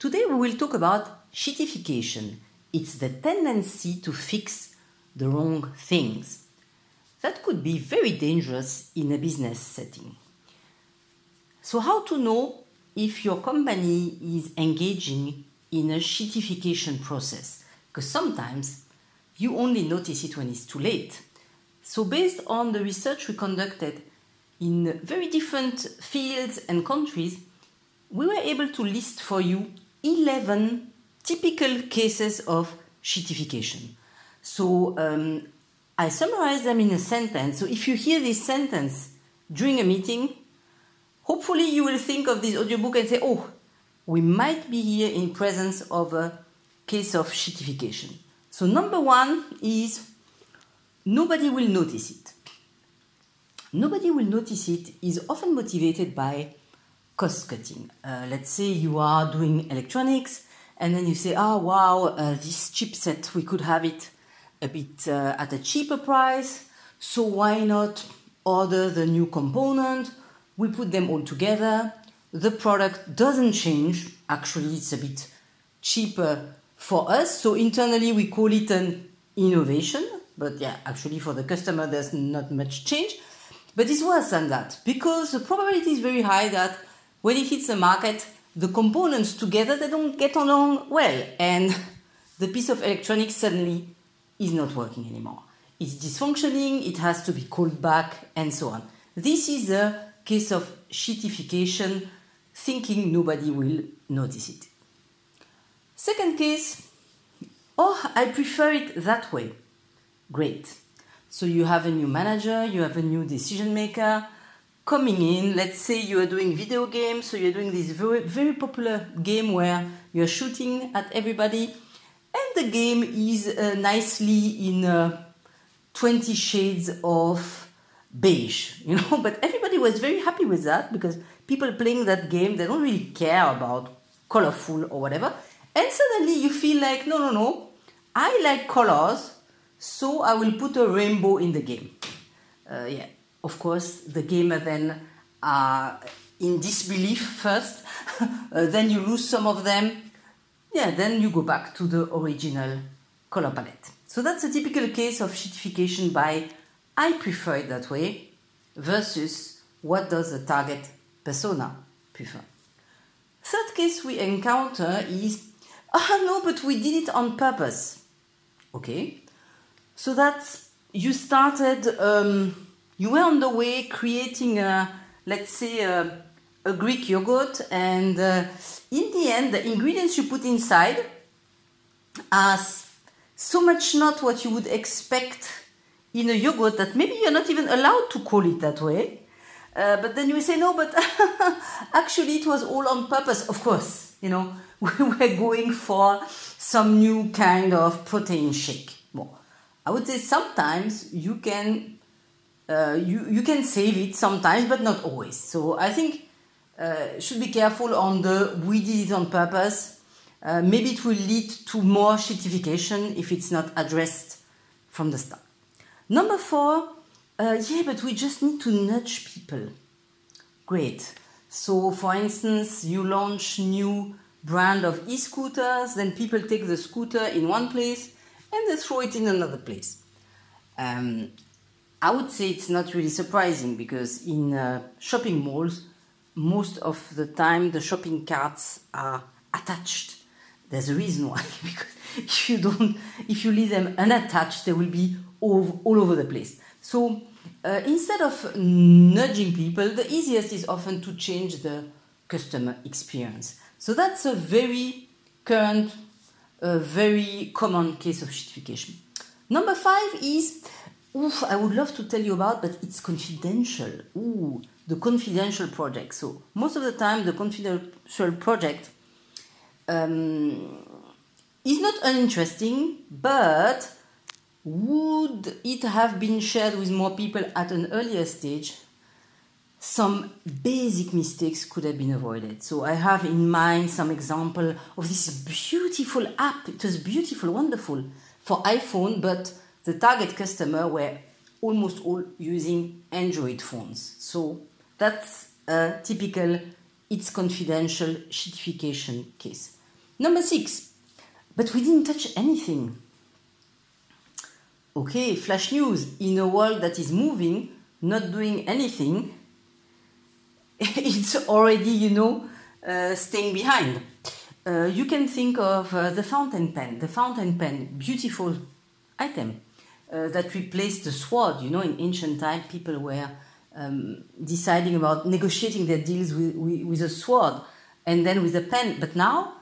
Today we will talk about sheetification. It's the tendency to fix the wrong things. That could be very dangerous in a business setting. So, how to know if your company is engaging in a sheetification process? Because sometimes you only notice it when it's too late. So, based on the research we conducted in very different fields and countries, we were able to list for you 11 typical cases of sheetification. So um, I summarize them in a sentence. So if you hear this sentence during a meeting, hopefully you will think of this audiobook and say, oh, we might be here in presence of a case of sheetification. So number one is nobody will notice it. Nobody will notice it is often motivated by cost cutting. Uh, let's say you are doing electronics and then you say, oh wow, uh, this chipset, we could have it a bit uh, at a cheaper price. So why not order the new component? We put them all together. The product doesn't change. Actually, it's a bit cheaper for us. So internally, we call it an innovation. But yeah, actually, for the customer, there's not much change. But it's worse than that because the probability is very high that when it hits the market, the components together they don't get along well, and the piece of electronics suddenly is not working anymore. It's dysfunctioning, it has to be called back, and so on. This is a case of shitification, thinking nobody will notice it. Second case, oh, I prefer it that way. Great. So you have a new manager, you have a new decision maker coming in. Let's say you are doing video games, so you're doing this very, very popular game where you're shooting at everybody, and the game is uh, nicely in uh, 20 shades of beige, you know. But everybody was very happy with that because people playing that game they don't really care about colorful or whatever. And suddenly you feel like, no, no, no, I like colors so I will put a rainbow in the game. Uh, yeah, of course, the gamer then are in disbelief first, uh, then you lose some of them. Yeah, then you go back to the original color palette. So that's a typical case of sheetification by I prefer it that way versus what does the target persona prefer. Third case we encounter is, ah no, but we did it on purpose. Okay, so that's you started. Um, you were on the way creating a, let's say, a, a Greek yogurt, and uh, in the end, the ingredients you put inside are so much not what you would expect in a yogurt that maybe you're not even allowed to call it that way. Uh, but then you say, no, but actually it was all on purpose. Of course, you know, we were going for some new kind of protein shake. I would say sometimes you can uh, you you can save it sometimes, but not always. So I think uh, should be careful on the we did it on purpose. Uh, maybe it will lead to more sheetification if it's not addressed from the start. Number four, uh, yeah, but we just need to nudge people. Great. So, for instance, you launch new brand of e-scooters, then people take the scooter in one place and they throw it in another place. Um, I would say it's not really surprising because in uh, shopping malls, most of the time the shopping carts are attached. There's a reason why because if you don't, if you leave them unattached, they will be all, all over the place. So uh, instead of nudging people, the easiest is often to change the customer experience. So that's a very current a very common case of sheetification. Number five is, oof, I would love to tell you about, but it's confidential. Ooh, the confidential project. So most of the time, the confidential project um, is not uninteresting, but would it have been shared with more people at an earlier stage? some basic mistakes could have been avoided. So I have in mind some example of this beautiful app. It was beautiful, wonderful for iPhone, but the target customer were almost all using Android phones. So that's a typical it's confidential sheetification case. Number six, but we didn't touch anything. Okay, flash news in a world that is moving, not doing anything, it's already, you know, uh, staying behind. Uh, you can think of uh, the fountain pen. The fountain pen, beautiful item uh, that replaced the sword. You know, in ancient time, people were um, deciding about negotiating their deals with, with, with, a sword and then with a pen. But now,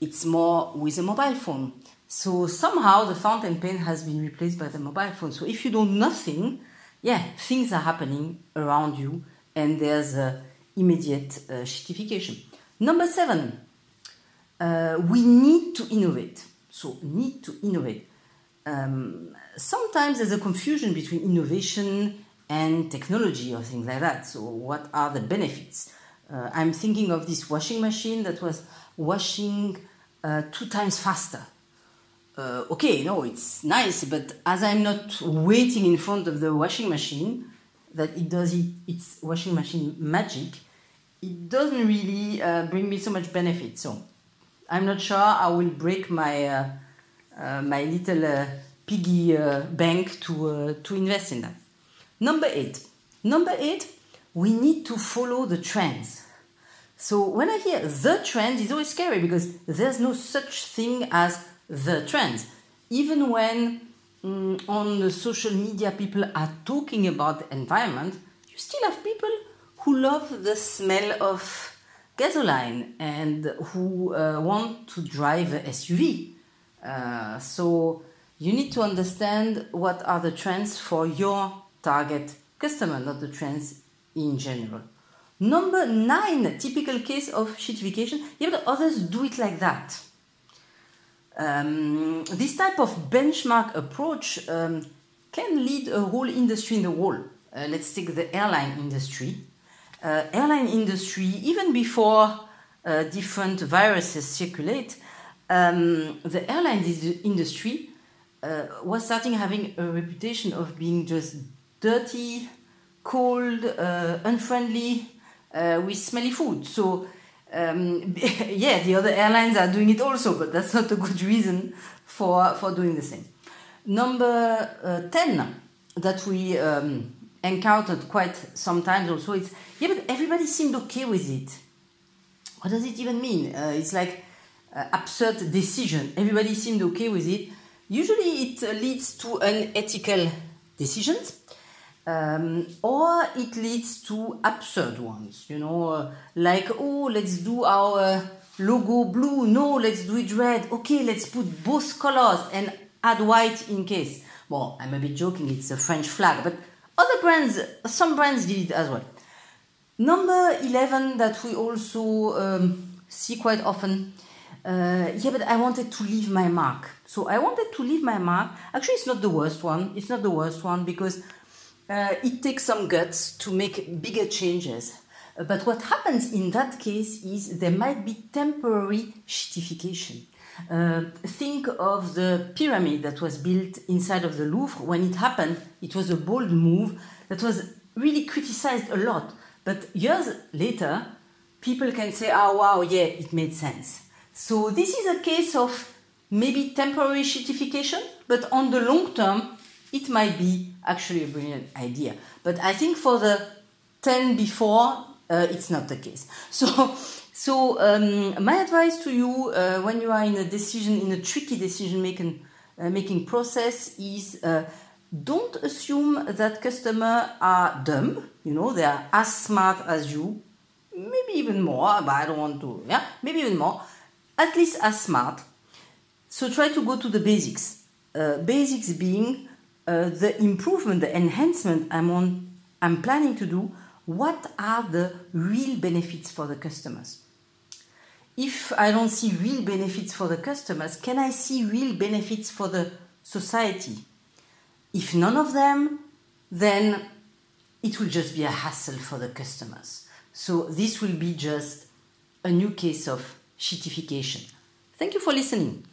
it's more with a mobile phone. So somehow the fountain pen has been replaced by the mobile phone. So if you do nothing, yeah, things are happening around you and there's immediate uh. Number seven, uh, we need to innovate. So, need to innovate. Um, sometimes there's a confusion between innovation and technology or things like that. So, what are the benefits? Uh, I'm thinking of this washing machine that was washing uh, two times faster. Uh, okay, no, it's nice, but as I'm not waiting in front of the washing machine, that it does it, its washing machine magic, it doesn't really uh, bring me so much benefit. So I'm not sure I will break my uh, my little uh, piggy uh, bank to uh, to invest in that. Number eight. Number eight, we need to follow the trends. So when I hear the trends, it's always scary because there's no such thing as the trends. Even when mm, on the social media people are talking about the environment, you still have people who love the smell of gasoline and who uh, want to drive a SUV. Uh, so you need to understand what are the trends for your target customer, not the trends in general. Number nine, typical case of shitification. But others do it like that. Um, this type of benchmark approach um, can lead a whole industry in the wall. Uh, let's take the airline industry. Uh, airline industry, even before uh, different viruses circulate, um, the airline industry uh, was starting having a reputation of being just dirty, cold, uh, unfriendly, uh, with smelly food. So um, yeah, the other airlines are doing it also, but that's not a good reason for, for doing the same. Number uh, 10 that we um, encountered quite sometimes also is yeah, but everybody seemed okay with it. What does it even mean? Uh, it's like uh, absurd decision. Everybody seemed okay with it. Usually it leads to unethical decisions um, or it leads to absurd ones, you know, uh, like, oh, let's do our logo blue, no, let's do it red, okay, let's put both colors and add white in case. Well, I'm a bit joking, it's a French flag, but other brands, some brands did it as well. Number 11 that we also um, see quite often. Uh, yeah, but I wanted to leave my mark. So I wanted to leave my mark. Actually, it's not the worst one. It's not the worst one because uh, it takes some guts to make bigger changes. Uh, but what happens in that case is there might be temporary shitification. Uh, think of the pyramid that was built inside of the Louvre. When it happened, it was a bold move that was really criticized a lot. But years later, people can say, oh wow, yeah, it made sense. So this is a case of maybe temporary shitification, but on the long term, it might be actually a brilliant idea. But I think for the 10 before, uh, it's not the case. So, so um, my advice to you uh, when you are in a decision, in a tricky decision making, uh, making process is uh, don't assume that customers are dumb. You know, they are as smart as you, maybe even more, but I don't want to, yeah, maybe even more, at least as smart. So try to go to the basics. Uh, basics being uh, the improvement, the enhancement I'm on, I'm planning to do, what are the real benefits for the customers? If I don't see real benefits for the customers, can I see real benefits for the society? If none of them, then it will just be a hassle for the customers. So this will be just a new case of shitification. Thank you for listening.